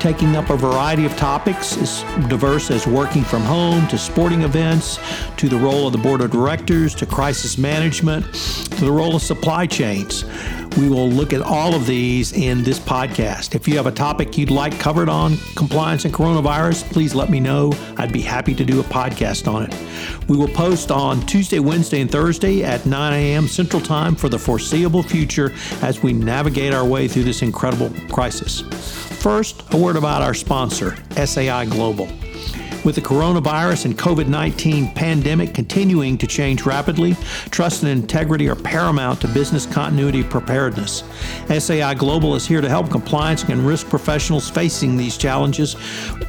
taking up a variety of topics as diverse as working from home to sporting events to the role of the board of directors to crisis management to the role of supply chains. We will look at all of these in this podcast. If you have a topic you'd like covered on compliance and coronavirus, please let me know. I'd be happy to do a podcast on it. We will post on Tuesday, Wednesday, and Thursday at 9 a.m. Central Time for the foreseeable future as we navigate our way through this incredible crisis. First, a word about our sponsor, SAI Global. With the coronavirus and COVID 19 pandemic continuing to change rapidly, trust and integrity are paramount to business continuity preparedness. SAI Global is here to help compliance and risk professionals facing these challenges,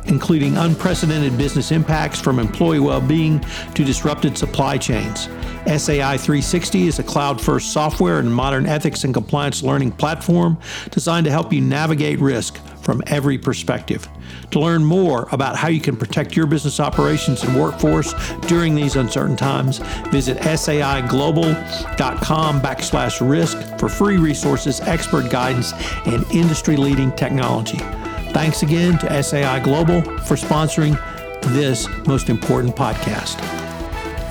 including unprecedented business impacts from employee well being to disrupted supply chains. SAI 360 is a cloud first software and modern ethics and compliance learning platform designed to help you navigate risk from every perspective. To learn more about how you can protect your business operations and workforce during these uncertain times, visit saiglobal.com backslash risk for free resources, expert guidance, and industry leading technology. Thanks again to SAI Global for sponsoring this most important podcast.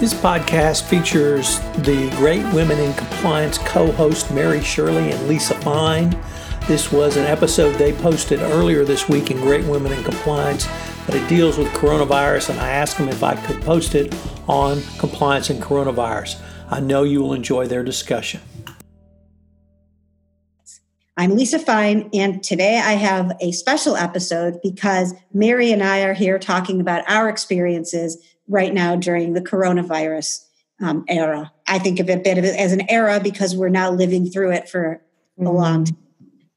This podcast features the great women in compliance co host Mary Shirley and Lisa Fine. This was an episode they posted earlier this week in Great Women in Compliance, but it deals with coronavirus, and I asked them if I could post it on compliance and coronavirus. I know you will enjoy their discussion. I'm Lisa Fine, and today I have a special episode because Mary and I are here talking about our experiences right now during the coronavirus um, era. I think of it a bit as an era because we're now living through it for a long mm-hmm. time.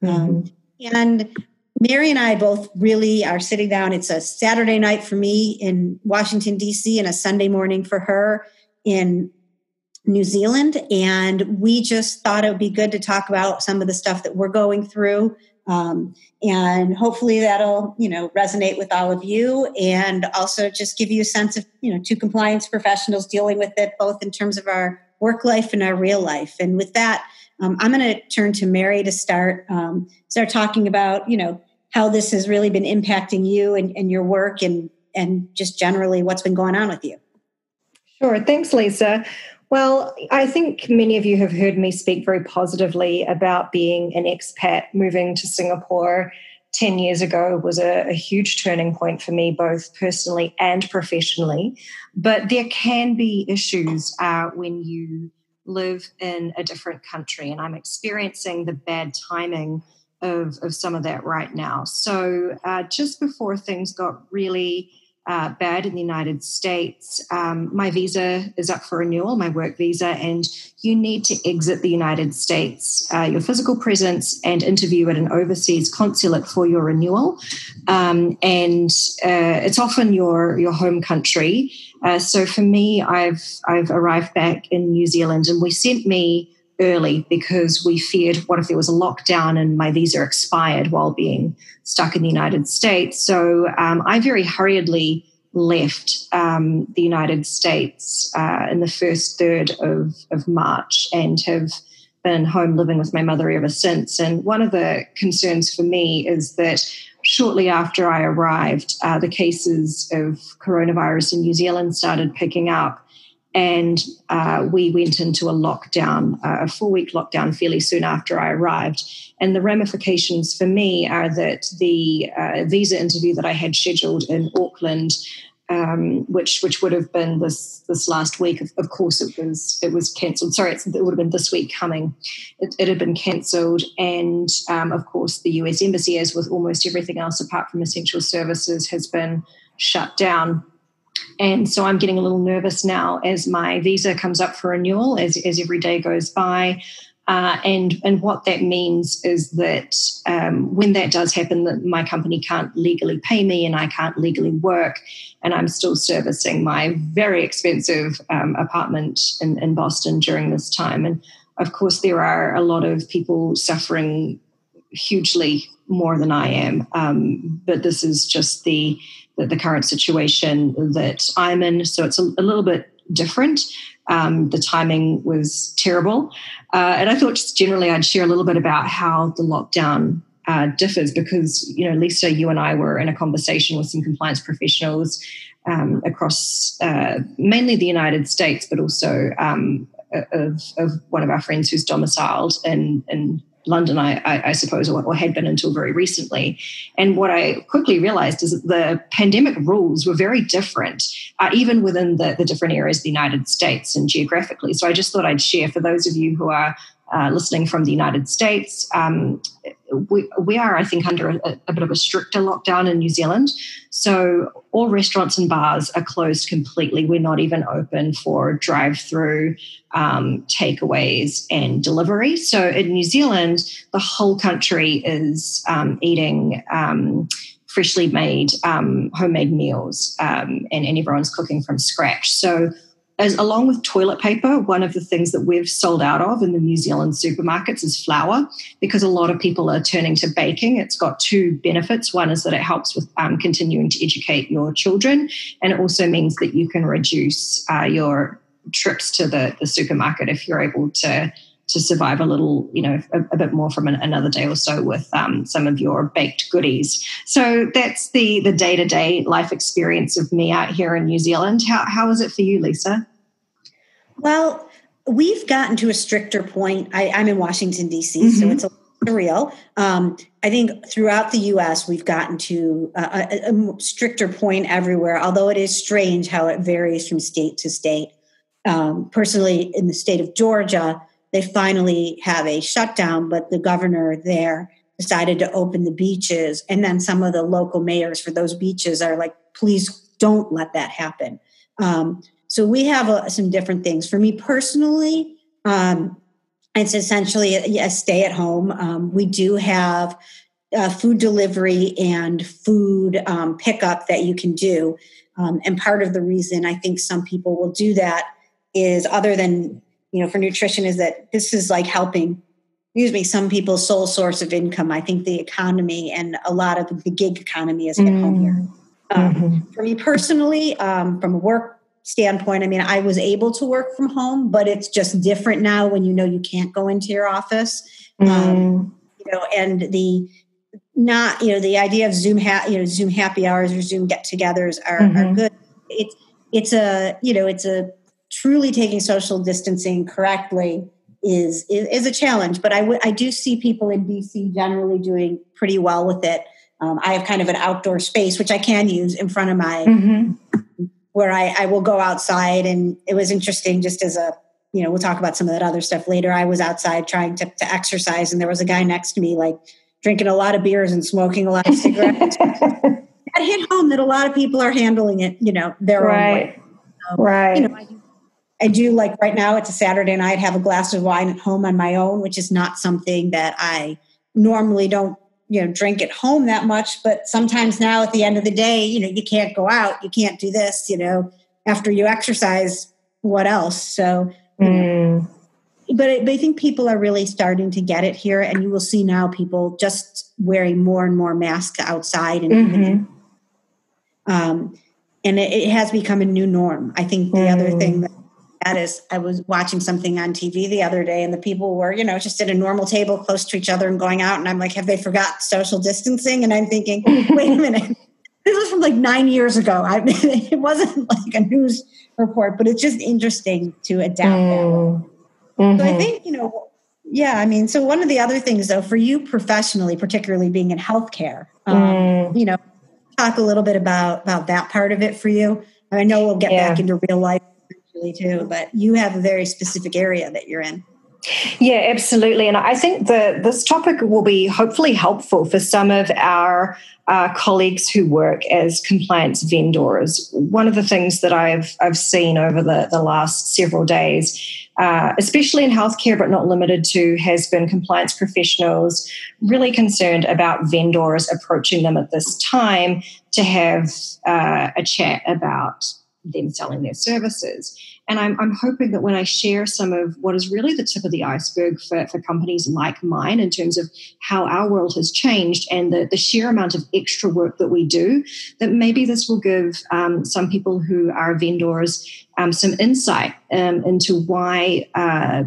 Um, mm-hmm. and Mary and I both really are sitting down. It's a Saturday night for me in Washington, D.C., and a Sunday morning for her in New Zealand. And we just thought it would be good to talk about some of the stuff that we're going through. Um, and hopefully that'll, you know, resonate with all of you and also just give you a sense of, you know, two compliance professionals dealing with it, both in terms of our work life and our real life. And with that, um, I'm going to turn to Mary to start um, start talking about you know how this has really been impacting you and, and your work and and just generally what's been going on with you. Sure. Thanks, Lisa. Well, I think many of you have heard me speak very positively about being an expat moving to Singapore 10 years ago was a, a, huge turning point for me, both personally and professionally. But there can be issues uh, when you live in a different country. And I'm experiencing the bad timing of, of some of that right now. So, uh, just before things got really uh, bad in the United States, um, my visa is up for renewal, my work visa, and you need to exit the United States, uh, your physical presence, and interview at an overseas consulate for your renewal. Um, and uh, it's often your your home country. Uh, so for me, I've I've arrived back in New Zealand, and we sent me early because we feared what if there was a lockdown and my visa expired while being stuck in the United States. So um, I very hurriedly left um, the United States uh, in the first third of, of March and have been home living with my mother ever since. And one of the concerns for me is that shortly after I arrived, uh, the cases of coronavirus in New Zealand started picking up. And uh, we went into a lockdown, uh, a four week lockdown, fairly soon after I arrived. And the ramifications for me are that the uh, visa interview that I had scheduled in Auckland um, which which would have been this this last week. Of, of course, it was it was cancelled. Sorry, it would have been this week coming. It, it had been cancelled, and um, of course, the U.S. embassy, as with almost everything else apart from essential services, has been shut down. And so I'm getting a little nervous now as my visa comes up for renewal. As, as every day goes by, Uh, and and what that means is that um, when that does happen, that my company can't legally pay me and I can't legally work, and I'm still servicing my very expensive um, apartment in, in Boston during this time. And of course, there are a lot of people suffering hugely more than I am, um, but this is just the, the, current situation that I'm in. So it's a, a little bit different. Um, the timing was terrible. Uh, and I thought just generally I'd share a little bit about how the lockdown uh, differs because, you know, Lisa, you and I were in a conversation with some compliance professionals um, across uh, mainly the United States, but also um, of, of, one of our friends who's domiciled in, in London, I, I, suppose, or, or, had been until very recently. And what I quickly realized is that the pandemic rules were very different, uh, even within the, the different areas of the United States and geographically. So I just thought I'd share for those of you who are uh, listening from the United States, um, we, we are, I think, under a, a, bit of a stricter lockdown in New Zealand. So all restaurants and bars are closed completely. We're not even open for drive through, um, takeaways, and delivery. So in New Zealand, the whole country is um, eating um, freshly made um, homemade meals um, and, and everyone's cooking from scratch. So as, along with toilet paper, one of the things that we've sold out of in the New Zealand supermarkets is flour because a lot of people are turning to baking. It's got two benefits. One is that it helps with um, continuing to educate your children, and it also means that you can reduce uh, your trips to the, the supermarket if you're able to to survive a little, you know, a, a bit more from an, another day or so with um, some of your baked goodies. So that's the the day to day life experience of me out here in New Zealand. How how is it for you, Lisa? Well, we've gotten to a stricter point. I, am in Washington D.C., mm-hmm. so it's a surreal. Um, I think throughout the U.S., we've gotten to a, a, a, stricter point everywhere. Although it is strange how it varies from state to state. Um, personally, in the state of Georgia they finally have a shutdown, but the governor there decided to open the beaches. And then some of the local mayors for those beaches are like, please don't let that happen. Um, so we have uh, some different things. For me personally, um, it's essentially a, a, stay at home. Um, we do have uh, food delivery and food um, pickup that you can do. Um, and part of the reason I think some people will do that is other than you know for nutrition is that this is like helping excuse me some people's sole source of income i think the economy and a lot of the gig economy is hit mm. home here mm-hmm. um, mm-hmm. for me personally um, from a work standpoint i mean i was able to work from home but it's just different now when you know you can't go into your office um, mm. um, you know and the not you know the idea of zoom ha- you know zoom happy hours or zoom get-togethers are, mm-hmm. are good it's it's a you know it's a truly taking social distancing correctly is is, is a challenge. But I, w- I do see people in DC generally doing pretty well with it. Um, I have kind of an outdoor space which I can use in front of my mm-hmm. Where I, I will go outside, and it was interesting just as a you know we'll talk about some of that other stuff later. I was outside trying to, to exercise, and there was a guy next to me like drinking a lot of beers and smoking a lot of cigarettes. I hit home that a lot of people are handling it, you know, their right. own way. So, right. You know, I I do like right now, it's a Saturday night, have a glass of wine at home on my own, which is not something that I normally don't, you know, drink at home that much. But sometimes now at the end of the day, you know, you can't go out, you can't do this, you know, after you exercise, what else? So, mm. but, I, but I think people are really starting to get it here. And you will see now people just wearing more and more masks outside and mm-hmm. um, and it, it, has become a new norm. I think the mm. other thing that that is i was watching something on tv the other day and the people were you know just at a normal table close to each other and going out and i'm like have they forgot social distancing and i'm thinking wait a minute this was from like nine years ago I, it wasn't like a news report but it's just interesting to adapt mm. mm-hmm. so i think you know yeah i mean so one of the other things though for you professionally particularly being in healthcare um, mm. you know talk a little bit about about that part of it for you i know we'll get yeah. back into real life too, but you have a very specific area that you're in. Yeah, absolutely. And I think that this topic will be hopefully helpful for some of our uh, colleagues who work as compliance vendors. One of the things that I've, I've seen over the, the last several days, uh, especially in healthcare, but not limited to, has been compliance professionals really concerned about vendors approaching them at this time to have uh, a chat about them selling their services. And I'm, I'm hoping that when I share some of what is really the tip of the iceberg for, for companies like mine in terms of how our world has changed and the, the sheer amount of extra work that we do, that maybe this will give um, some people who are vendors um, some insight um, into why uh,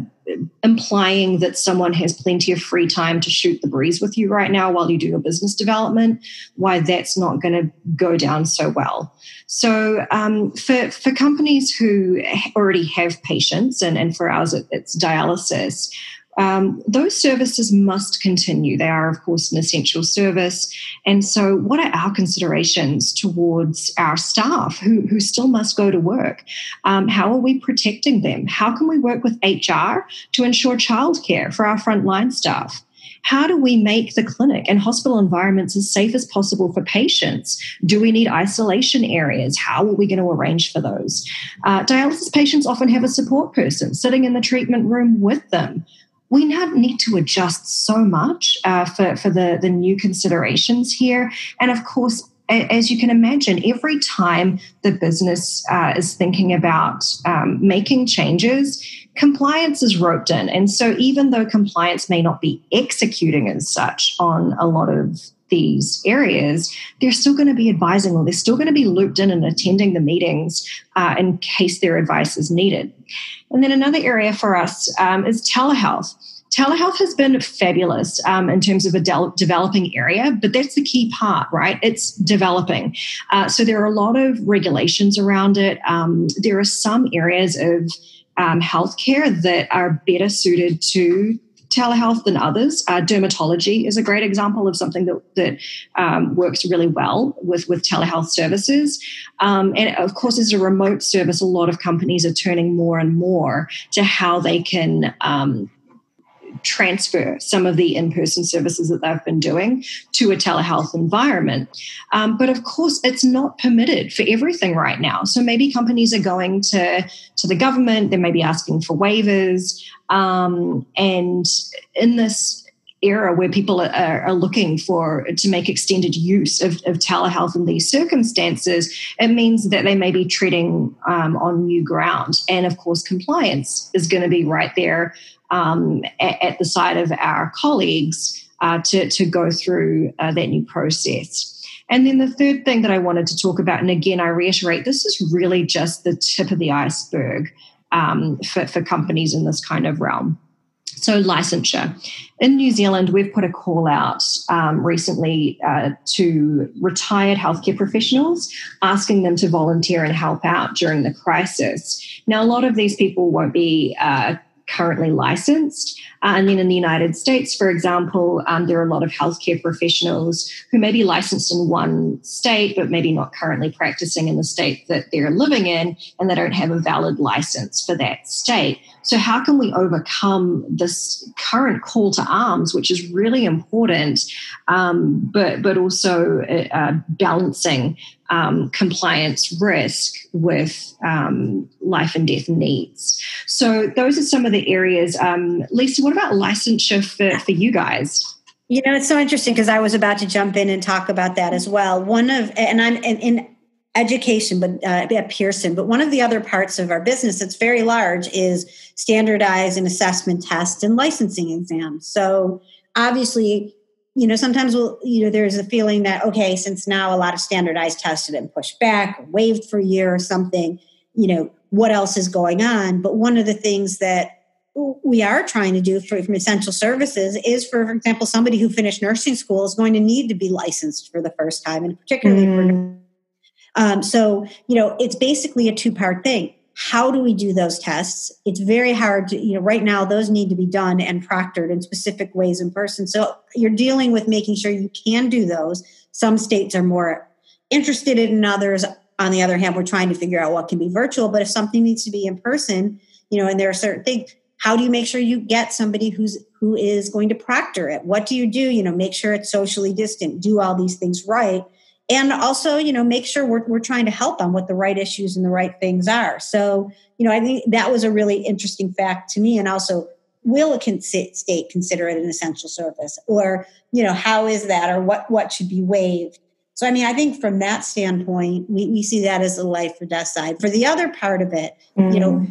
implying that someone has plenty of free time to shoot the breeze with you right now while you do your business development, why that's not going to go down so well. So, um, for, for companies who already have patients, and, and for ours, it's dialysis, um, those services must continue. They are, of course, an essential service. And so, what are our considerations towards our staff who, who still must go to work? Um, how are we protecting them? How can we work with HR to ensure childcare for our frontline staff? How do we make the clinic and hospital environments as safe as possible for patients? Do we need isolation areas? How are we going to arrange for those? Uh, dialysis patients often have a support person sitting in the treatment room with them we now need to adjust so much uh, for, for the, the new considerations here. And of course, as you can imagine, every time the business uh, is thinking about um, making changes, compliance is roped in. And so, even though compliance may not be executing as such on a lot of these areas, they're still going to be advising or they're still going to be looped in and attending the meetings uh, in case their advice is needed. And then another area for us um, is telehealth. Telehealth has been fabulous um, in terms of a de- developing area, but that's the key part, right? It's developing. Uh, so there are a lot of regulations around it. Um, there are some areas of um, healthcare that are better suited to telehealth than others. Uh, dermatology is a great example of something that, that um, works really well with, with telehealth services. Um, and of course, as a remote service, a lot of companies are turning more and more to how they can um, transfer some of the in person services that they've been doing to a telehealth environment. Um, but of course, it's not permitted for everything right now. So maybe companies are going to, to the government, they may be asking for waivers. Um, and in this era where people are, are, looking for to make extended use of, of, telehealth in these circumstances, it means that they may be treading um, on new ground. And of course, compliance is going to be right there um, at, at, the side of our colleagues uh, to, to go through uh, that new process. And then the third thing that I wanted to talk about, and again, I reiterate, this is really just the tip of the iceberg um, for, for companies in this kind of realm. So, licensure. In New Zealand, we've put a call out um, recently uh, to retired healthcare professionals, asking them to volunteer and help out during the crisis. Now, a lot of these people won't be uh, currently licensed. Uh, and then in the United States, for example, um, there are a lot of healthcare professionals who may be licensed in one state, but maybe not currently practicing in the state that they're living in, and they don't have a valid license for that state. So, how can we overcome this current call to arms, which is really important, um, but but also uh, balancing um, compliance risk with um, life and death needs? So, those are some of the areas. Um, Lisa, what about licensure for, for you guys? You know, it's so interesting because I was about to jump in and talk about that as well. One of, and I'm in, in education, but uh, at Pearson. But one of the other parts of our business that's very large is standardized and assessment tests and licensing exams. So obviously, you know, sometimes we'll, you know, there's a feeling that okay, since now a lot of standardized tests have been pushed back, or waived for a year or something, you know, what else is going on? But one of the things that we are trying to do for, from essential services is, for, for example, somebody who finished nursing school is going to need to be licensed for the first time, and particularly mm. for um, so, you know, it's basically a two part thing. How do we do those tests? It's very hard to, you know, right now those need to be done and proctored in specific ways in person. So you're dealing with making sure you can do those. Some states are more interested in others. On the other hand, we're trying to figure out what can be virtual. But if something needs to be in person, you know, and there are certain things, how do you make sure you get somebody who's who is going to proctor it what do you do you know make sure it's socially distant do all these things right and also you know make sure we're, we're trying to help on what the right issues and the right things are so you know i think that was a really interesting fact to me and also will a state consider it an essential service or you know how is that or what what should be waived so i mean i think from that standpoint we, we see that as a life or death side for the other part of it mm. you know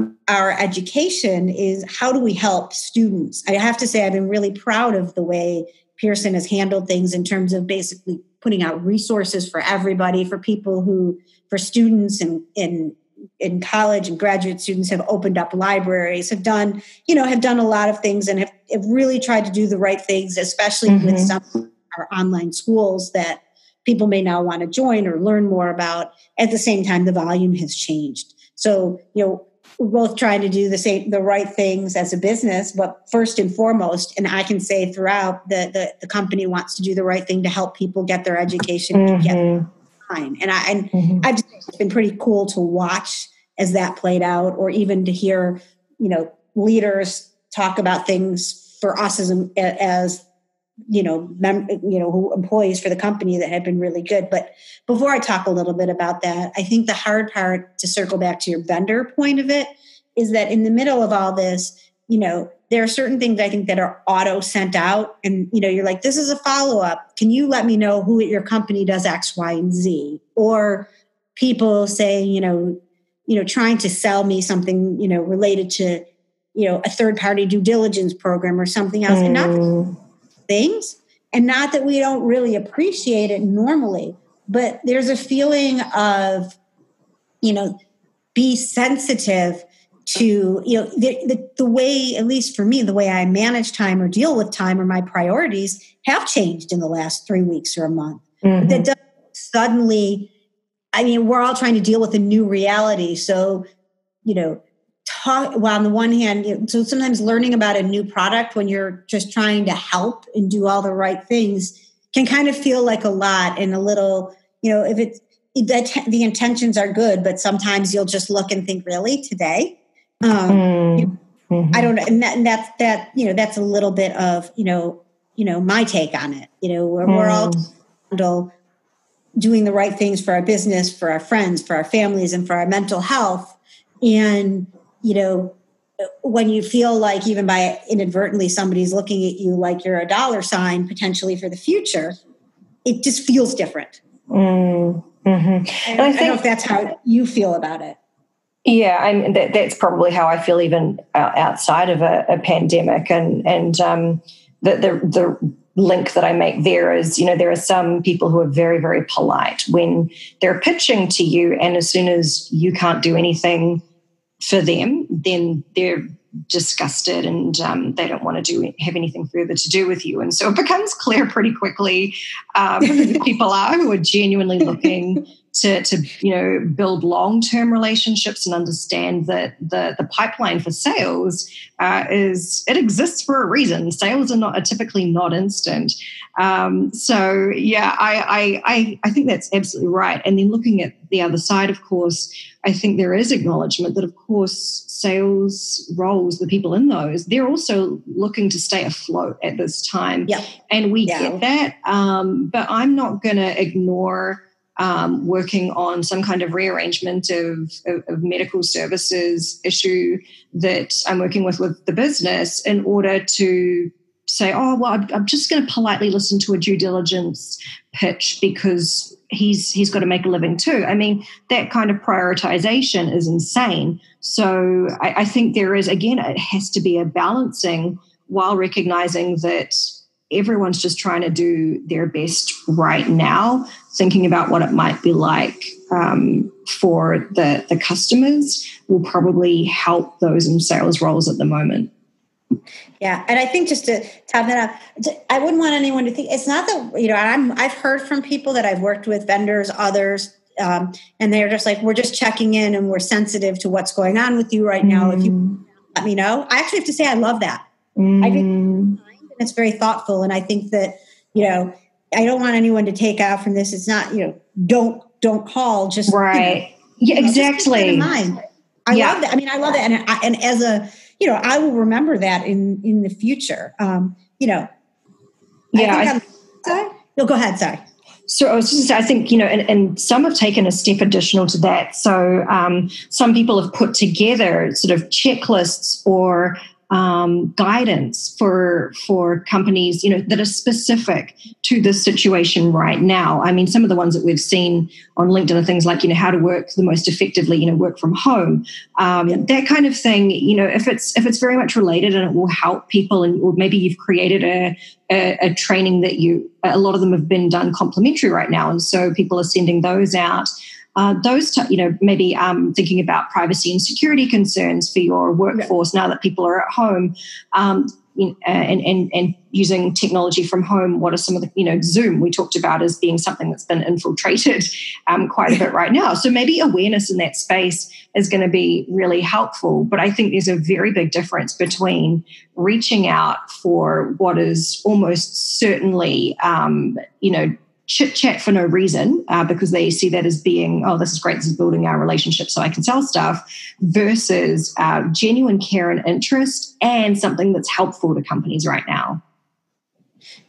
mm. our education is how do we help students i have to say i've been really proud of the way pearson has handled things in terms of basically putting out resources for everybody for people who for students and in in college and graduate students have opened up libraries have done you know have done a lot of things and have, have really tried to do the right things especially mm-hmm. with some our online schools that people may now want to join or learn more about at the same time the volume has changed so you know we're both trying to do the same the right things as a business but first and foremost and i can say throughout the the, the company wants to do the right thing to help people get their education mm-hmm. get fine. And I and mm-hmm. I've it's been pretty cool to watch as that played out, or even to hear you know leaders talk about things for us as as you know mem- you know employees for the company that have been really good but before i talk a little bit about that i think the hard part to circle back to your vendor point of it is that in the middle of all this you know there are certain things I think that are auto sent out, and you know, you're like, this is a follow up. Can you let me know who at your company does X, Y, and Z? Or people say, you know, you know, trying to sell me something, you know, related to, you know, a third party due diligence program or something else, mm. and not mm. Things, and not that we don't really appreciate it normally, but there's a feeling of, you know, be sensitive to you know the, the, the, way at least for me the way i manage time or deal with time or my priorities have changed in the last three weeks or a month mm-hmm. that doesn't suddenly i mean we're all trying to deal with a new reality so you know talk well on the one hand you know, so sometimes learning about a new product when you're just trying to help and do all the right things can kind of feel like a lot and a little you know if it's that the intentions are good but sometimes you'll just look and think really today um, mm-hmm. I don't know, and, that, and that's that. You know, that's a little bit of you know, you know, my take on it. You know, we're, mm. we're all mm. doing the right things for our business, for our friends, for our families, and for our mental health. And you know, when you feel like even by inadvertently somebody's looking at you like you're a dollar sign potentially for the future, it just feels different. Mm, mm-hmm. And, and I, I think, don't know if that's how you feel about it. Yeah, I mean, that, that's probably how I feel even outside of a, a pandemic, and and um, the, the the link that I make there is, you know, there are some people who are very very polite when they're pitching to you, and as soon as you can't do anything for them, then they're disgusted and um, they don't want to do have anything further to do with you. And so it becomes clear pretty quickly um, who the people are who are genuinely looking to, to you know build long-term relationships and understand that the, the pipeline for sales uh, is it exists for a reason sales are not are typically not instant um, so yeah I, I i think that's absolutely right and then looking at the other side of course i think there is acknowledgement that of course sales roles the people in those they're also looking to stay afloat at this time yeah. and we yeah. get that um, but i'm not going to ignore um, working on some kind of rearrangement of, of, of, medical services issue that I'm working with with the business in order to say, oh, well, I'm, I'm just going to politely listen to a due diligence pitch because he's he's got to make a living too. I mean, that kind of prioritization is insane. So I, I think there is again, it has to be a balancing while recognizing that everyone's just trying to do their best right now, thinking about what it might be like um, for the, the customers will probably help those in sales roles at the moment. Yeah, and I think just to top that up, I wouldn't want anyone to think it's not that you know I'm I've heard from people that I've worked with, vendors, others, um, and they're just like we're just checking in and we're sensitive to what's going on with you right now. Mm. If you mm. let me know, I actually have to say I love that. Mm. I think it's very thoughtful. And I think that, you know, I don't want anyone to take out from this. It's not, you know, don't don't call. Just right. You know, yeah, exactly. mind. I yeah. love that. I mean, I love that. And I, and as a you know, I will remember that in in the future. Um, you know, yeah. I think I, sorry? No, go ahead. Sorry. So I was just, I think, you know, and, and some have taken a step additional to that. So um, some people have put together sort of checklists or um, guidance for for companies, you know, that are specific to this situation right now. I mean, some of the ones that we've seen on LinkedIn are things like, you know, how to work the most effectively, you know, work from home, um, yeah. that kind of thing. You know, if it's if it's very much related and it will help people, and or maybe you've created a, a, a training that you a lot of them have been done complimentary right now, and so people are sending those out. Uh, those, t- you know, maybe um, thinking about privacy and security concerns for your workforce yeah. now that people are at home. Um, uh, and, and, and using technology from home, what are some of the, you know, Zoom we talked about as being something that's been infiltrated um, quite a bit right now. So maybe awareness in that space is going to be really helpful. But I think there's a very big difference between reaching out for what is almost certainly, um, you know, chit chat for no reason uh, because they see that as being, oh, this is great, this is building our relationship so I can sell stuff, versus uh, genuine care and interest and something that's helpful to companies right now.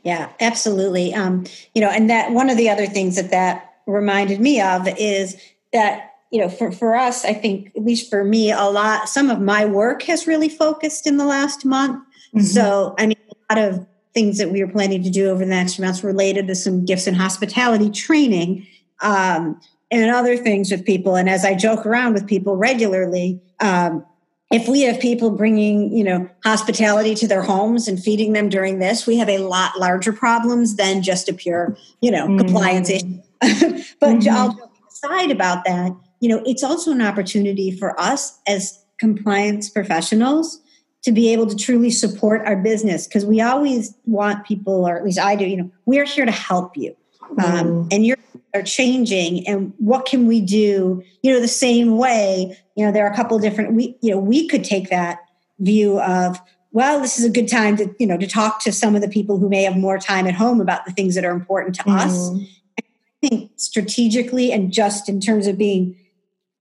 Yeah, absolutely. Um, you know, and that one of the other things that that reminded me of is that you know for, for us i think at least for me a lot some of my work has really focused in the last month mm-hmm. so i mean a lot of things that we are planning to do over the next few months related to some gifts and hospitality training um, and other things with people. And as I joke around with people regularly, um, if we have people bringing, you know, hospitality to their homes and feeding them during this, we have a lot larger problems than just a pure, you know, mm-hmm. compliance issue. but mm-hmm. I'll joke aside about that. You know, it's also an opportunity for us as compliance professionals to be able to truly support our business because we always want people or at least i do you know we're here to help you um, mm. and you're are changing and what can we do you know the same way you know there are a couple of different we you know we could take that view of well this is a good time to you know to talk to some of the people who may have more time at home about the things that are important to mm. us i think strategically and just in terms of being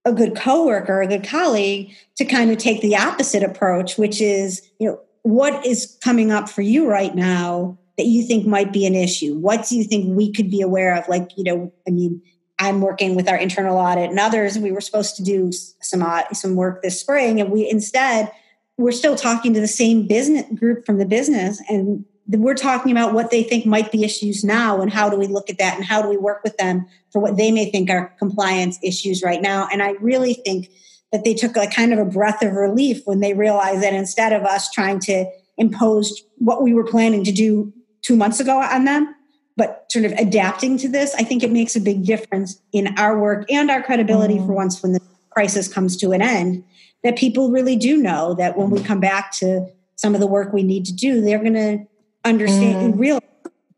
a good coworker, a good colleague, to kind of take the opposite approach, which is, you know, what is coming up for you right now that you think might be an issue? What do you think we could be aware of? Like, you know, I mean, I'm working with our internal audit and others. And we were supposed to do some some work this spring, and we instead we're still talking to the same business group from the business, and we're talking about what they think might be issues now and how do we look at that and how do we work with them for what they may think are compliance issues right now and i really think that they took a kind of a breath of relief when they realized that instead of us trying to impose what we were planning to do two months ago on them but sort of adapting to this i think it makes a big difference in our work and our credibility mm. for once when the crisis comes to an end that people really do know that when we come back to some of the work we need to do they're going to understand mm. real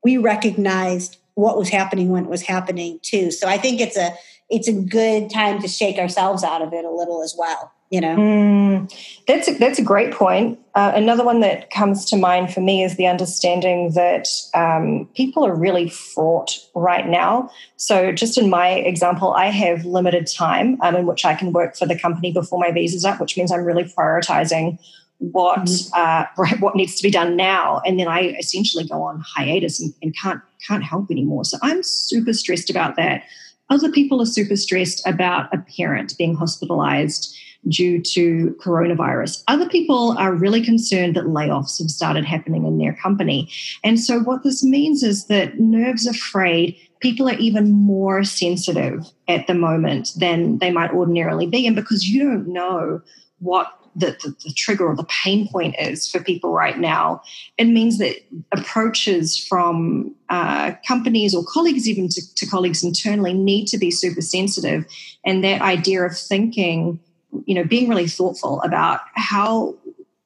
we recognized what was happening when it was happening too. So i think it's a it's a good time to shake ourselves out of it a little as well you know? Mm, that's a, that's a great point. Uh, another one that comes to mind for me is the understanding that um, people are really fraught right now. So just in my example i have limited time um, in which i can work for the company before my visa's up which means i'm really prioritizing what mm-hmm. uh, what needs to be done now, and then I essentially go on hiatus and, and can't can't help anymore. So I'm super stressed about that. Other people are super stressed about a parent being hospitalized due to coronavirus. Other people are really concerned that layoffs have started happening in their company. And so, what this means is that nerves are frayed. People are even more sensitive at the moment than they might ordinarily be. And because you don't know what the, the, the, trigger or the pain point is for people right now, it means that approaches from uh, companies or colleagues, even to, to colleagues internally, need to be super sensitive. And that idea of thinking, you know, being really thoughtful about how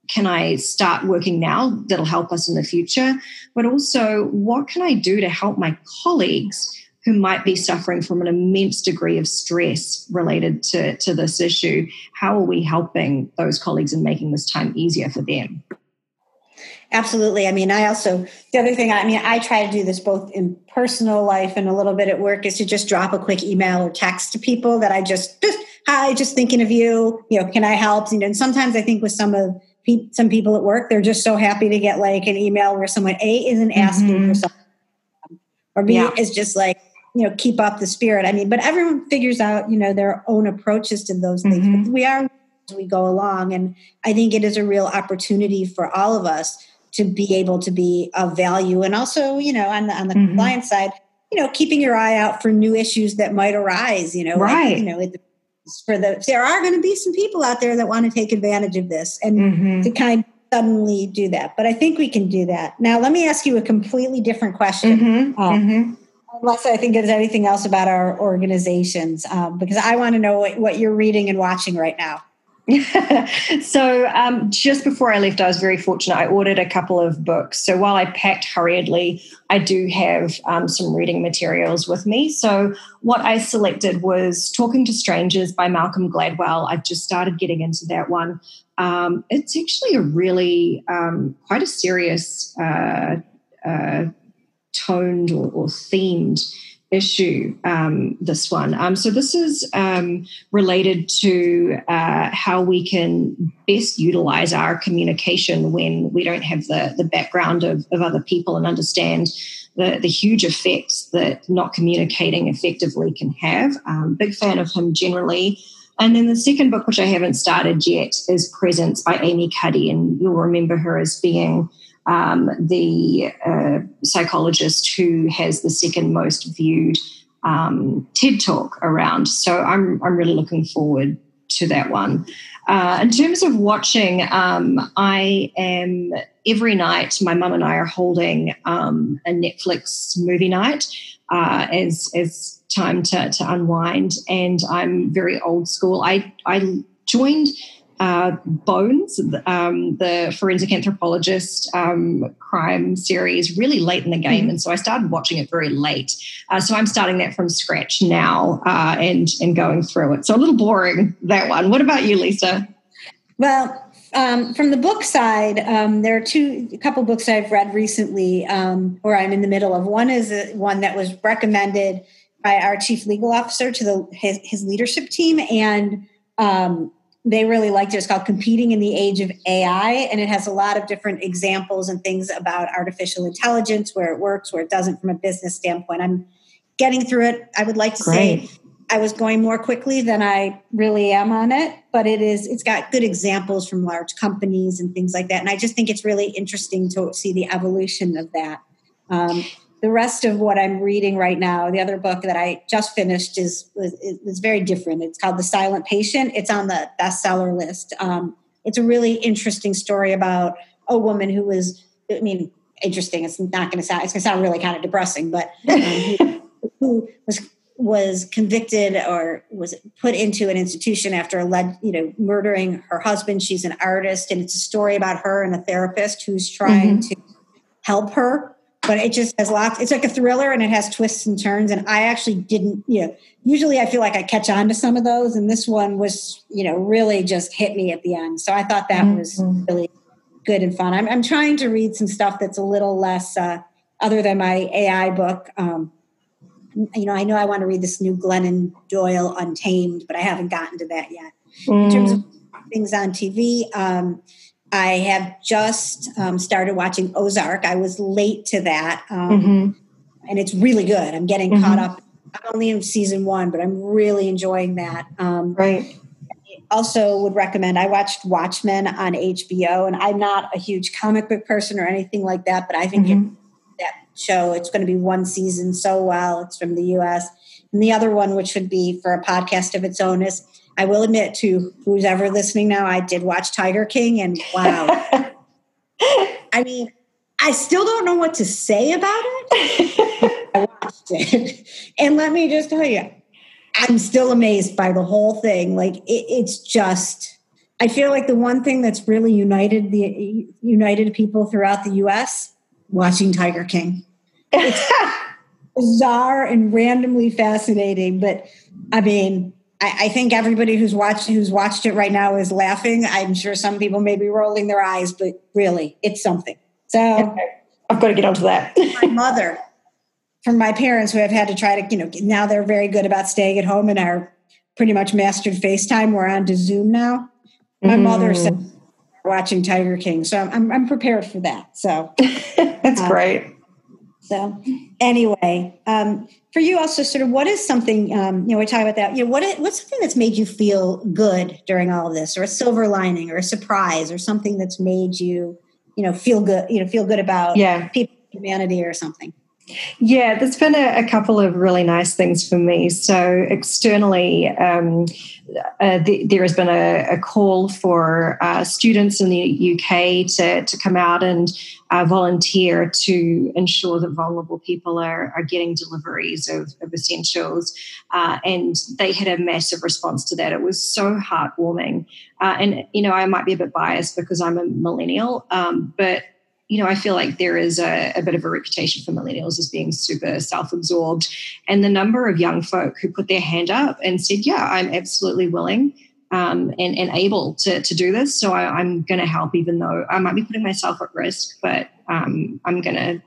can I start working now that'll help us in the future, but also what can I do to help my colleagues who might be suffering from an immense degree of stress related to, to this issue. How are we helping those colleagues and making this time easier for them? Absolutely. I mean, I also, the other thing, I mean, I try to do this both in personal life and a little bit at work is to just drop a quick email or text to people that I just, just hi, just thinking of you, you know, can I help? You know, And sometimes I think with some of some people at work they're just so happy to get like an email where someone A isn't asking mm-hmm. for something, or B yeah. is just like you know keep up the spirit. I mean, but everyone figures out you know their own approaches to those things. Mm-hmm. we are as we go along, and I think it is a real opportunity for all of us to be able to be of value, and also you know on the on the mm-hmm. compliance side, you know keeping your eye out for new issues that might arise. You know, right? Like, you know. It, for the there are going to be some people out there that want to take advantage of this and mm-hmm. to kind of suddenly do that but i think we can do that now let me ask you a completely different question mm-hmm. Uh, mm-hmm. Unless i think there's anything else about our organizations um, because i want to know what, what you're reading and watching right now so um, just before I left, I was very fortunate. I ordered a couple of books. So while I packed hurriedly, I do have um, some reading materials with me. So what I selected was Talking to Strangers by Malcolm Gladwell. I've just started getting into that one. Um, it's actually a really um, quite a serious, uh, uh, toned or, or themed issue, um, this one. Um, so, this is um, related to uh, how we can best utilize our communication when we don't have the, the background of, of other people and understand the, the huge effects that not communicating effectively can have. Um, big fan of him generally. And then the second book, which I haven't started yet, is Presence by Amy Cuddy. And you'll remember her as being um, the uh, psychologist who has the second most viewed um, TED talk around. So I'm, I'm really looking forward to that one. Uh, in terms of watching, um, I am every night, my mum and I are holding um, a Netflix movie night uh, as, as time to, to unwind. And I'm very old school. I, I joined uh, Bones, um, the forensic anthropologist um, crime series, really late in the game, mm-hmm. and so I started watching it very late. Uh, so I'm starting that from scratch now uh, and and going through it. So a little boring that one. What about you, Lisa? Well. Um, from the book side, um, there are two, a couple books I've read recently, um, or I'm in the middle of. One is a, one that was recommended by our chief legal officer to the his, his leadership team, and um, they really liked it. It's called Competing in the Age of AI, and it has a lot of different examples and things about artificial intelligence, where it works, where it doesn't from a business standpoint. I'm getting through it. I would like to Great. say I was going more quickly than I really am on it, but it is it's got good examples from large companies and things like that. And I just think it's really interesting to see the evolution of that. Um, the rest of what I'm reading right now, the other book that I just finished is was, is very different. It's called The Silent Patient. It's on the bestseller list. Um, it's a really interesting story about a woman who was, I mean, interesting. It's not going to sound. It's going to sound really kind of depressing, but um, who, who was was convicted or was put into an institution after alleged, you know, murdering her husband. She's an artist, and it's a story about her and a therapist who's trying mm-hmm. to help her but it just has lots it's like a thriller and it has twists and turns. And i actually didn't you know usually i feel like i catch on to some of those. And this one was you know really just hit me at the end. So i thought that mm-hmm. was really good and fun. I'm, I'm trying to read some stuff that's a little less uh, other than my ai book. Um, you know i know i want to read this new glennon doyle untamed but i haven't gotten to that yet. Mm. in terms of things on tv um, I have just um, started watching Ozark. I was late to that, um, mm-hmm. and it's really good. I'm getting mm-hmm. caught up. I'm only in season one, but I'm really enjoying that. Um, right. Also, would recommend. I watched Watchmen on HBO, and I'm not a huge comic book person or anything like that, but I think mm-hmm. it, that show it's going to be one season so well. It's from the U.S. And the other one, which would be for a podcast of its own, is I will admit to who's ever listening now, I did watch Tiger King and wow. I mean, I still don't know what to say about it. I watched it. And let me just tell you, I'm still amazed by the whole thing. Like it, it's just I feel like the one thing that's really united the united people throughout the US watching Tiger King. Bizarre and randomly fascinating, but I mean, I, I, think everybody who's watched who's watched it right now is laughing. I'm sure some people may be rolling their eyes, but really, it's something. So I've got to get onto that. my mother, from my parents who have had to try to, you know, now they're very good about staying at home and are pretty much mastered FaceTime. We're on to Zoom now. My mm. mother said watching Tiger King, so I'm I'm prepared for that. So that's uh, great. So anyway, um, for you also sort of what is something um, you know we talk about that you know what is, what's something that's made you feel good during all of this or a silver lining or a surprise or something that's made you you know feel good you know feel good about yeah. people humanity or something yeah, there's been a, a, couple of really nice things for me. So externally, um, uh, the, there has been a, a call for uh, students in the UK to, to come out and uh, volunteer to ensure that vulnerable people are, are getting deliveries of, of essentials. Uh, and they had a massive response to that. It was so heartwarming. Uh, and, you know, I might be a bit biased because I'm a millennial, um, but you know, I feel like there is a, a, bit of a reputation for millennials as being super self absorbed. And the number of young folk who put their hand up and said, Yeah, I'm absolutely willing um, and, and able to, to do this. So I, am going to help, even though I might be putting myself at risk, but um, I'm going to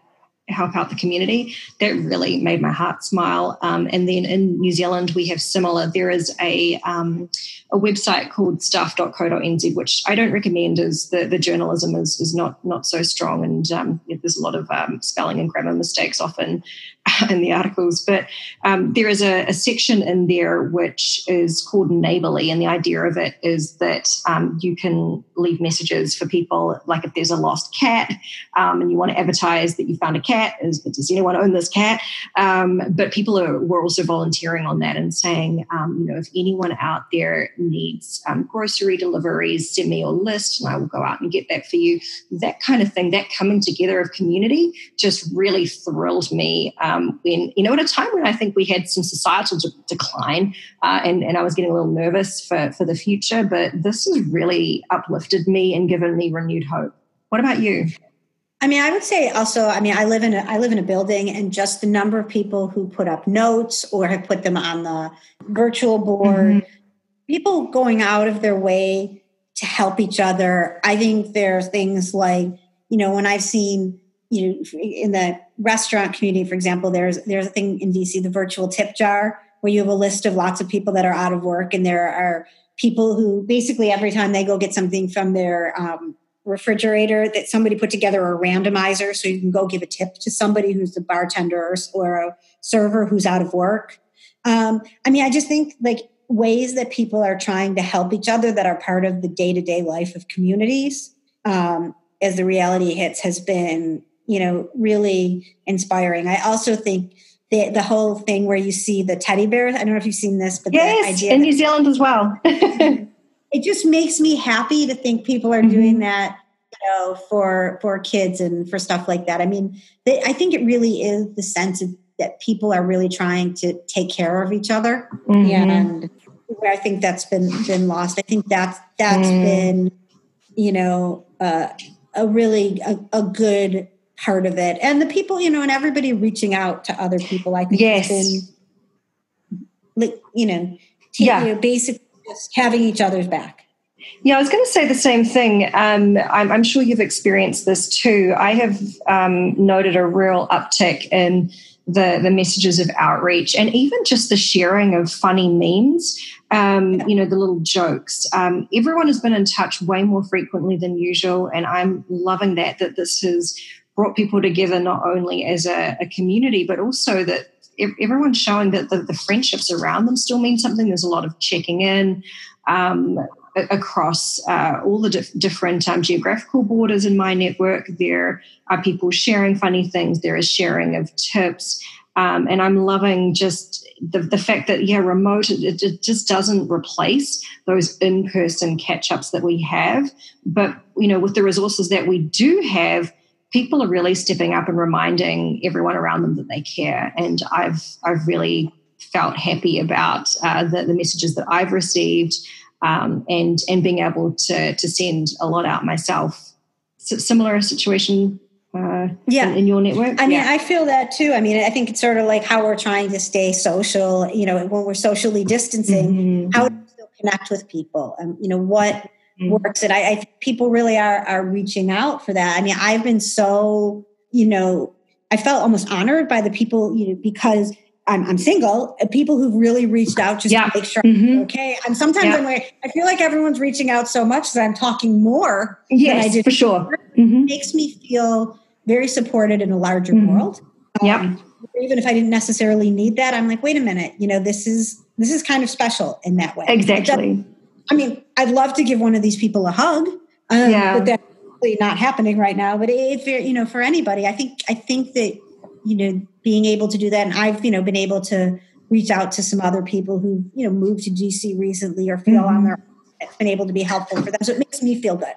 help out the community. That really made my heart smile. Um, and then in New Zealand, we have similar. There is a um, a website called stuff.co.nz, which I don't recommend as the, the journalism is, is not not so strong and um, there's a lot of um, spelling and grammar mistakes often in the articles. But um, there is a, a, section in there which is called Neighbourly, and the idea of it is that um, you can leave messages for people, like if there's a lost cat um, and you want to advertise that you found a cat, is does anyone own this cat? Um, but people are were also volunteering on that and saying, um, you know, if anyone out there needs um, grocery deliveries, send me your list and I will go out and get that for you. That kind of thing, that coming together of community just really thrilled me um, when, you know, at a time when I think we had some societal de- decline uh, and, and I was getting a little nervous for, for the future, but this has really uplifted me and given me renewed hope. What about you? I mean, I would say also. I mean, I live in a I live in a building, and just the number of people who put up notes or have put them on the virtual board, mm-hmm people going out of their way to help each other. I think there are things like, you know, when I've seen, you know, in the restaurant community, for example, there's there's a thing in DC, the virtual tip jar, where you have a list of lots of people that are out of work, and there are people who basically every time they go get something from their um, refrigerator that somebody put together a randomizer so you can go give a tip to somebody who's a bartender or a server who's out of work. Um, I mean, I just think like ways that people are trying to help each other that are part of the day-to-day life of communities um, as the reality hits has been you know really inspiring i also think the, the whole thing where you see the teddy bears i don't know if you've seen this but yes in new zealand as well it just makes me happy to think people are mm-hmm. doing that you know for for kids and for stuff like that i mean they, i think it really is the sense of that people are really trying to take care of each other mm-hmm. and I think that's been been lost. I think that's that's mm. been, you know, uh, a really a, a, good part of it, and the people, you know, and everybody reaching out to other people. I think yes. been, like, you know, yeah, you know, basically just having each other's back. Yeah, I was going to say the same thing. Um, I'm, I'm, sure you've experienced this too. I have um, noted a real uptick in the the messages of outreach and even just the sharing of funny memes um, you know the little jokes um, everyone has been in touch way more frequently than usual and i'm loving that that this has brought people together not only as a, a community but also that everyone's showing that the, the, friendships around them still mean something there's a lot of checking in um, across uh, all the dif- different um, geographical borders in my network. There are people sharing funny things. There is sharing of tips. Um, and I'm loving just the, the fact that, yeah, remote, it, it just doesn't replace those in person catch ups that we have. But, you know, with the resources that we do have, people are really stepping up and reminding everyone around them that they care. And I've, I've really felt happy about uh, the, the messages that I've received um, and and being able to to send a lot out myself. S- similar situation. Uh, yeah, in, in, your network. I mean, I feel that too. I mean, I think it's sort of like how we're trying to stay social. You know, when we're socially distancing, mm-hmm. how do we still connect with people? And um, you know what. Works. And I, I think people really are are reaching out for that. I mean, I've been so you know, I felt almost honored by the people you know because I'm, I'm single, uh, people who've really reached out just Yeah. to make sure Mhm. I'm okay. And sometimes Yeah. I'm like, I feel like everyone's reaching out so much that I'm talking more than I did for sure. It hmm makes me feel very supported in a larger Mhm. world. Um, even if I didn't necessarily need that, I'm like, wait a minute, you know, this is this is kind of special in that way. Exactly. I mean, I'd love to give one of these people a hug, um, Yeah. but that's really not happening right now. But if you're, you know, for anybody, I think I think that you know being able to do that, and I've you know been able to reach out to some other people who you know moved to DC recently or feel on Mhm. their. Been able to be helpful for them, so it makes me feel good.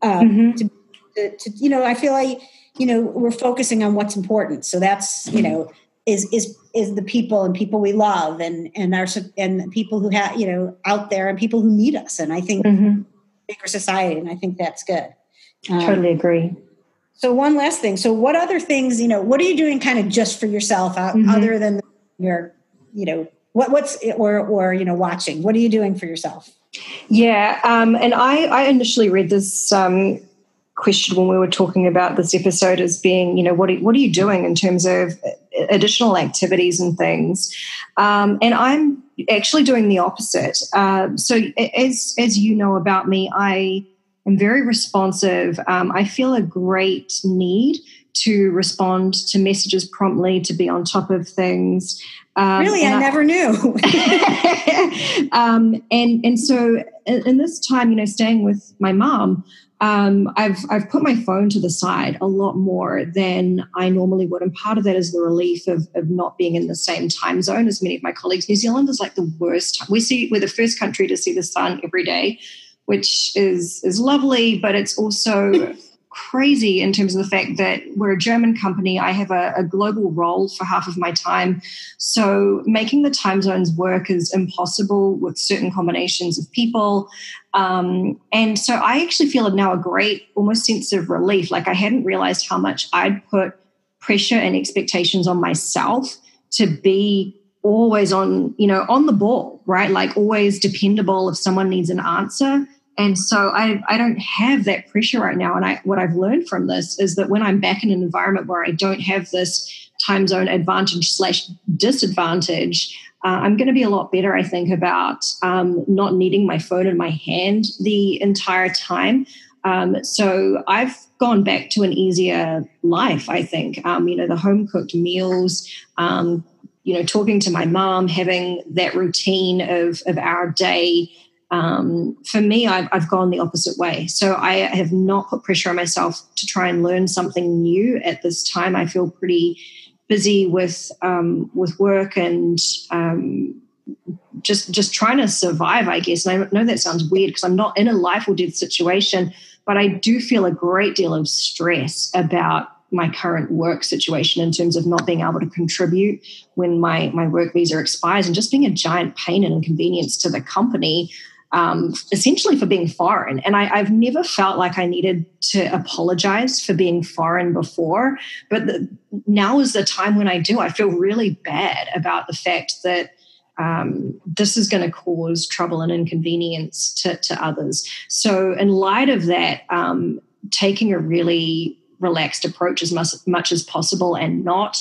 Um, Mhm. to, to, to you know, I feel like you know we're focusing on what's important. So that's you know is is is the people and people we love and and our and people who have you know out there and people who need us. And I think Mhm. bigger society, and I think that's good. Um, Totally agree. So one last thing. So what other things, you know, what are you doing kind of just for yourself uh, Mhm. other than your, you know, what what's or or you know watching? What are you doing for yourself? Yeah, um, and I, I initially read this um, question when we were talking about this episode as being, you know, what are, what are you doing in terms of additional activities and things? Um, and I'm actually doing the opposite. Uh, so, as as you know about me, I am very responsive. Um, I feel a great need to respond to messages promptly, to be on top of things. Um, really, and I, never knew. um, and and so in, in this time, you know, staying with my mom, um, I've I've put my phone to the side a lot more than I normally would, and part of that is the relief of, of not being in the same time zone as many of my colleagues. New Zealand is like the worst. We see we're the first country to see the sun every day, which is is lovely, but it's also crazy in terms of the fact that we're a German company. I have a, a, global role for half of my time. So making the time zones work is impossible with certain combinations of people. Um, and so I actually feel now a great almost sense of relief. Like I hadn't realized how much I'd put pressure and expectations on myself to be always on, you know, on the ball, right? Like always dependable if someone needs an answer and so I, I don't have that pressure right now. And I, what I've learned from this is that when I'm back in an environment where I don't have this time zone advantage slash disadvantage, uh, I'm going to be a lot better, I think, about um, not needing my phone in my hand the entire time. Um, so I've gone back to an easier life, I think. Um, you know, the home cooked meals, um, you know, talking to my mom, having that routine of, of our day um, for me, I've, I've, gone the opposite way. So I have not put pressure on myself to try and learn something new at this time. I feel pretty busy with um, with work and um, just just trying to survive, I guess. And I know that sounds weird because I'm not in a life or death situation, but I do feel a great deal of stress about my current work situation in terms of not being able to contribute when my my work visa expires and just being a giant pain and inconvenience to the company um, essentially for being foreign. And I, have never felt like I needed to apologize for being foreign before. But the, now is the time when I do. I feel really bad about the fact that um, this is going to cause trouble and inconvenience to, to, others. So, in light of that, um, taking a really relaxed approach as much, much as possible and not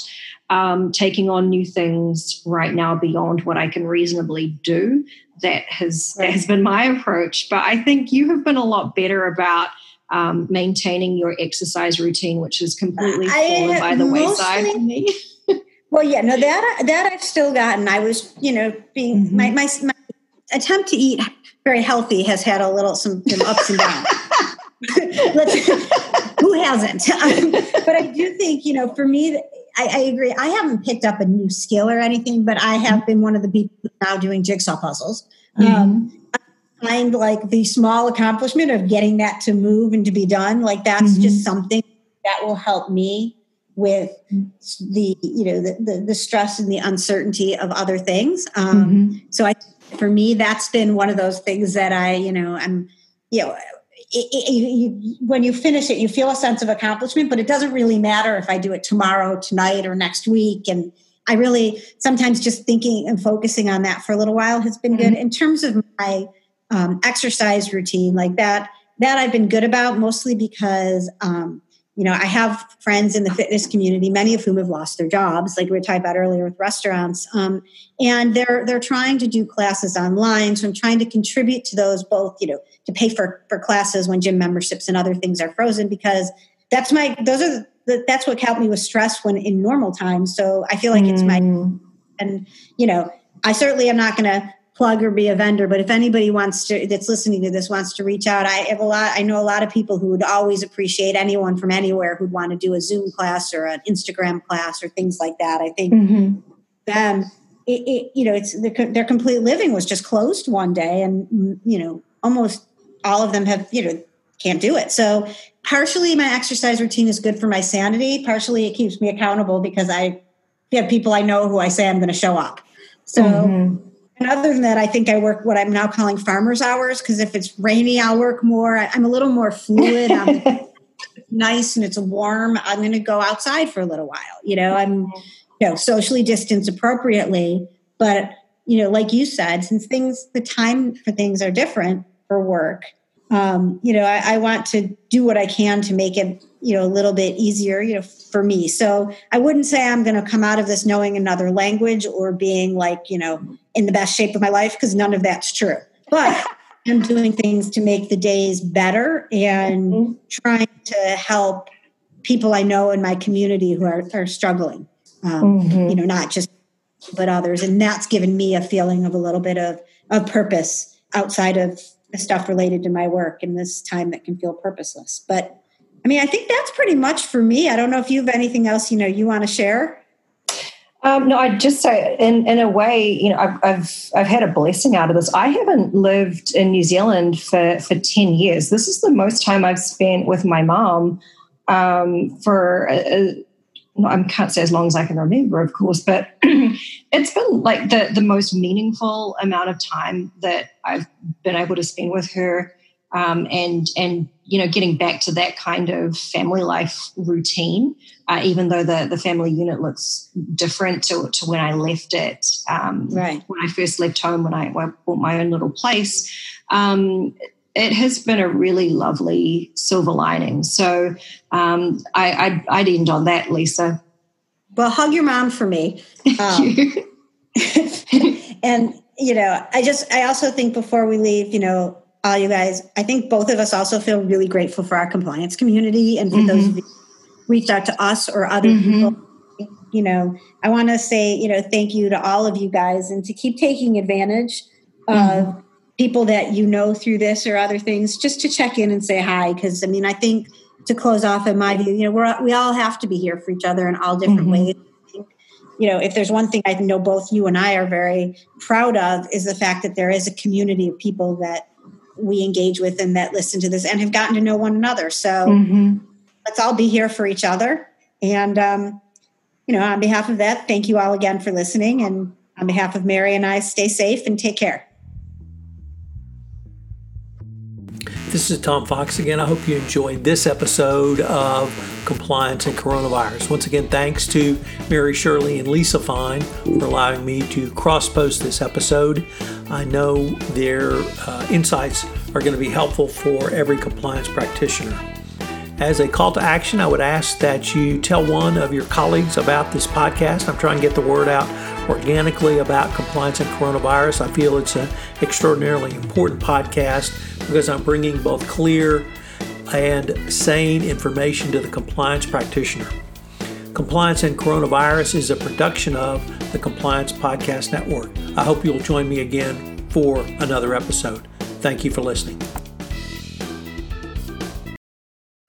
um, taking on new things right now beyond what I can reasonably do that has that has been my approach. But I think you have been a lot better about um, maintaining your exercise routine, which has completely fallen by the wayside for me. well, yeah, no, that that I've still gotten. I was, you know, being mm-hmm. my, my, my attempt to eat very healthy has had a little some, some ups and downs. who hasn't? but I do think, you know, for me, I, I, agree. I haven't picked up a new skill or anything, but I have been one of the people now doing jigsaw puzzles. Mm-hmm. Um, I find like the small accomplishment of getting that to move and to be done, like that's mm-hmm. just something that will help me with the you know the, the, the stress and the uncertainty of other things. Um, mm-hmm. So I, for me, that's been one of those things that I you know I'm you know it, it, you, when you finish it, you feel a sense of accomplishment, but it doesn't really matter if I do it tomorrow, tonight, or next week. And I really sometimes just thinking and focusing on that for a little while has been good. Mm-hmm. In terms of my um, exercise routine, like that, that I've been good about mostly because um, you know, I have friends in the fitness community, many of whom have lost their jobs, like we were talking about earlier with restaurants, um, and they're they're trying to do classes online. So I'm trying to contribute to those both, you know, to pay for for classes when gym memberships and other things are frozen because that's my those are the, that's what helped me with stress when in normal times. So I feel like mm. it's my mm. and you know I certainly am not going to plug or be a vendor, but if anybody wants to that's listening to this wants to reach out, I have a lot. I know a lot of people who would always appreciate anyone from anywhere who'd want to do a Zoom class or an Instagram class or things like that. I think mm-hmm. them, it, it, you know, it's their complete living was just closed one day, and you know, almost all of them have you know can't do it. So partially, my exercise routine is good for my sanity. Partially, it keeps me accountable because I have people I know who I say I'm going to show up. So. Mm-hmm and other than that, I think I work what I'm now calling farmer's hours because if it's rainy, I'll work more. I'm a little more fluid. I'm nice and it's warm. I'm going to go outside for a little while. You know, I'm you know socially distanced appropriately, but you know, like you said, since things the time for things are different for work, um, you know, I, I want to do what I can to make it you know a little bit easier you know for me so i wouldn't say i'm going to come out of this knowing another language or being like you know in the best shape of my life because none of that's true but i'm doing things to make the days better and mm-hmm. trying to help people i know in my community who are, are struggling um, mm-hmm. you know not just but others and that's given me a feeling of a little bit of of purpose outside of stuff related to my work in this time that can feel purposeless but I mean, I think that's pretty much for me. I don't know if you have anything else you know you want to share. Um, no, I'd just say, in in a way, you know, I've, I've I've had a blessing out of this. I haven't lived in New Zealand for for ten years. This is the most time I've spent with my mom um, for. A, a, I can't say as long as I can remember, of course, but it's been like the the most meaningful amount of time that I've been able to spend with her um, and and you know getting back to that kind of family life routine uh, even though the, the family unit looks different to, to when I left it um, right. when I first left home when I, when I bought my own little place. Um, it has been a really lovely silver lining. So um, I, I, would end on that Lisa well hug your mom for me um, and you know I just I also think before we leave you know all you guys. I think both of us also feel really grateful for our compliance community and for mm-hmm. those who reached out to us or other mm-hmm. people. You know, I want to say, you know, thank you to all of you guys and to keep taking advantage mm-hmm. of people that you know through this or other things just to check in and say hi. Because, I mean, I think to close off, in my view, you know, we're, we all have to be here for each other in all different mm-hmm. ways you know, if there's one thing I know both you and I are very proud of is the fact that there is a community of people that we engage with and that listen to this and have gotten to know one another. So mm-hmm. let's all be here for each other. And, um, you know, on behalf of that, thank you all again for listening. And on behalf of Mary and I, stay safe and take care. This is Tom Fox again. I hope you enjoyed this episode of Compliance and Coronavirus. Once again, thanks to Mary Shirley and Lisa Fine for allowing me to cross post this episode. I know their uh, insights are going to be helpful for every compliance practitioner. As a call to action, I would ask that you tell one of your colleagues about this podcast. I'm trying to get the word out organically about compliance and coronavirus. I feel it's an extraordinarily important podcast because I'm bringing both clear and sane information to the compliance practitioner. Compliance and Coronavirus is a production of the Compliance Podcast Network. I hope you'll join me again for another episode. Thank you for listening.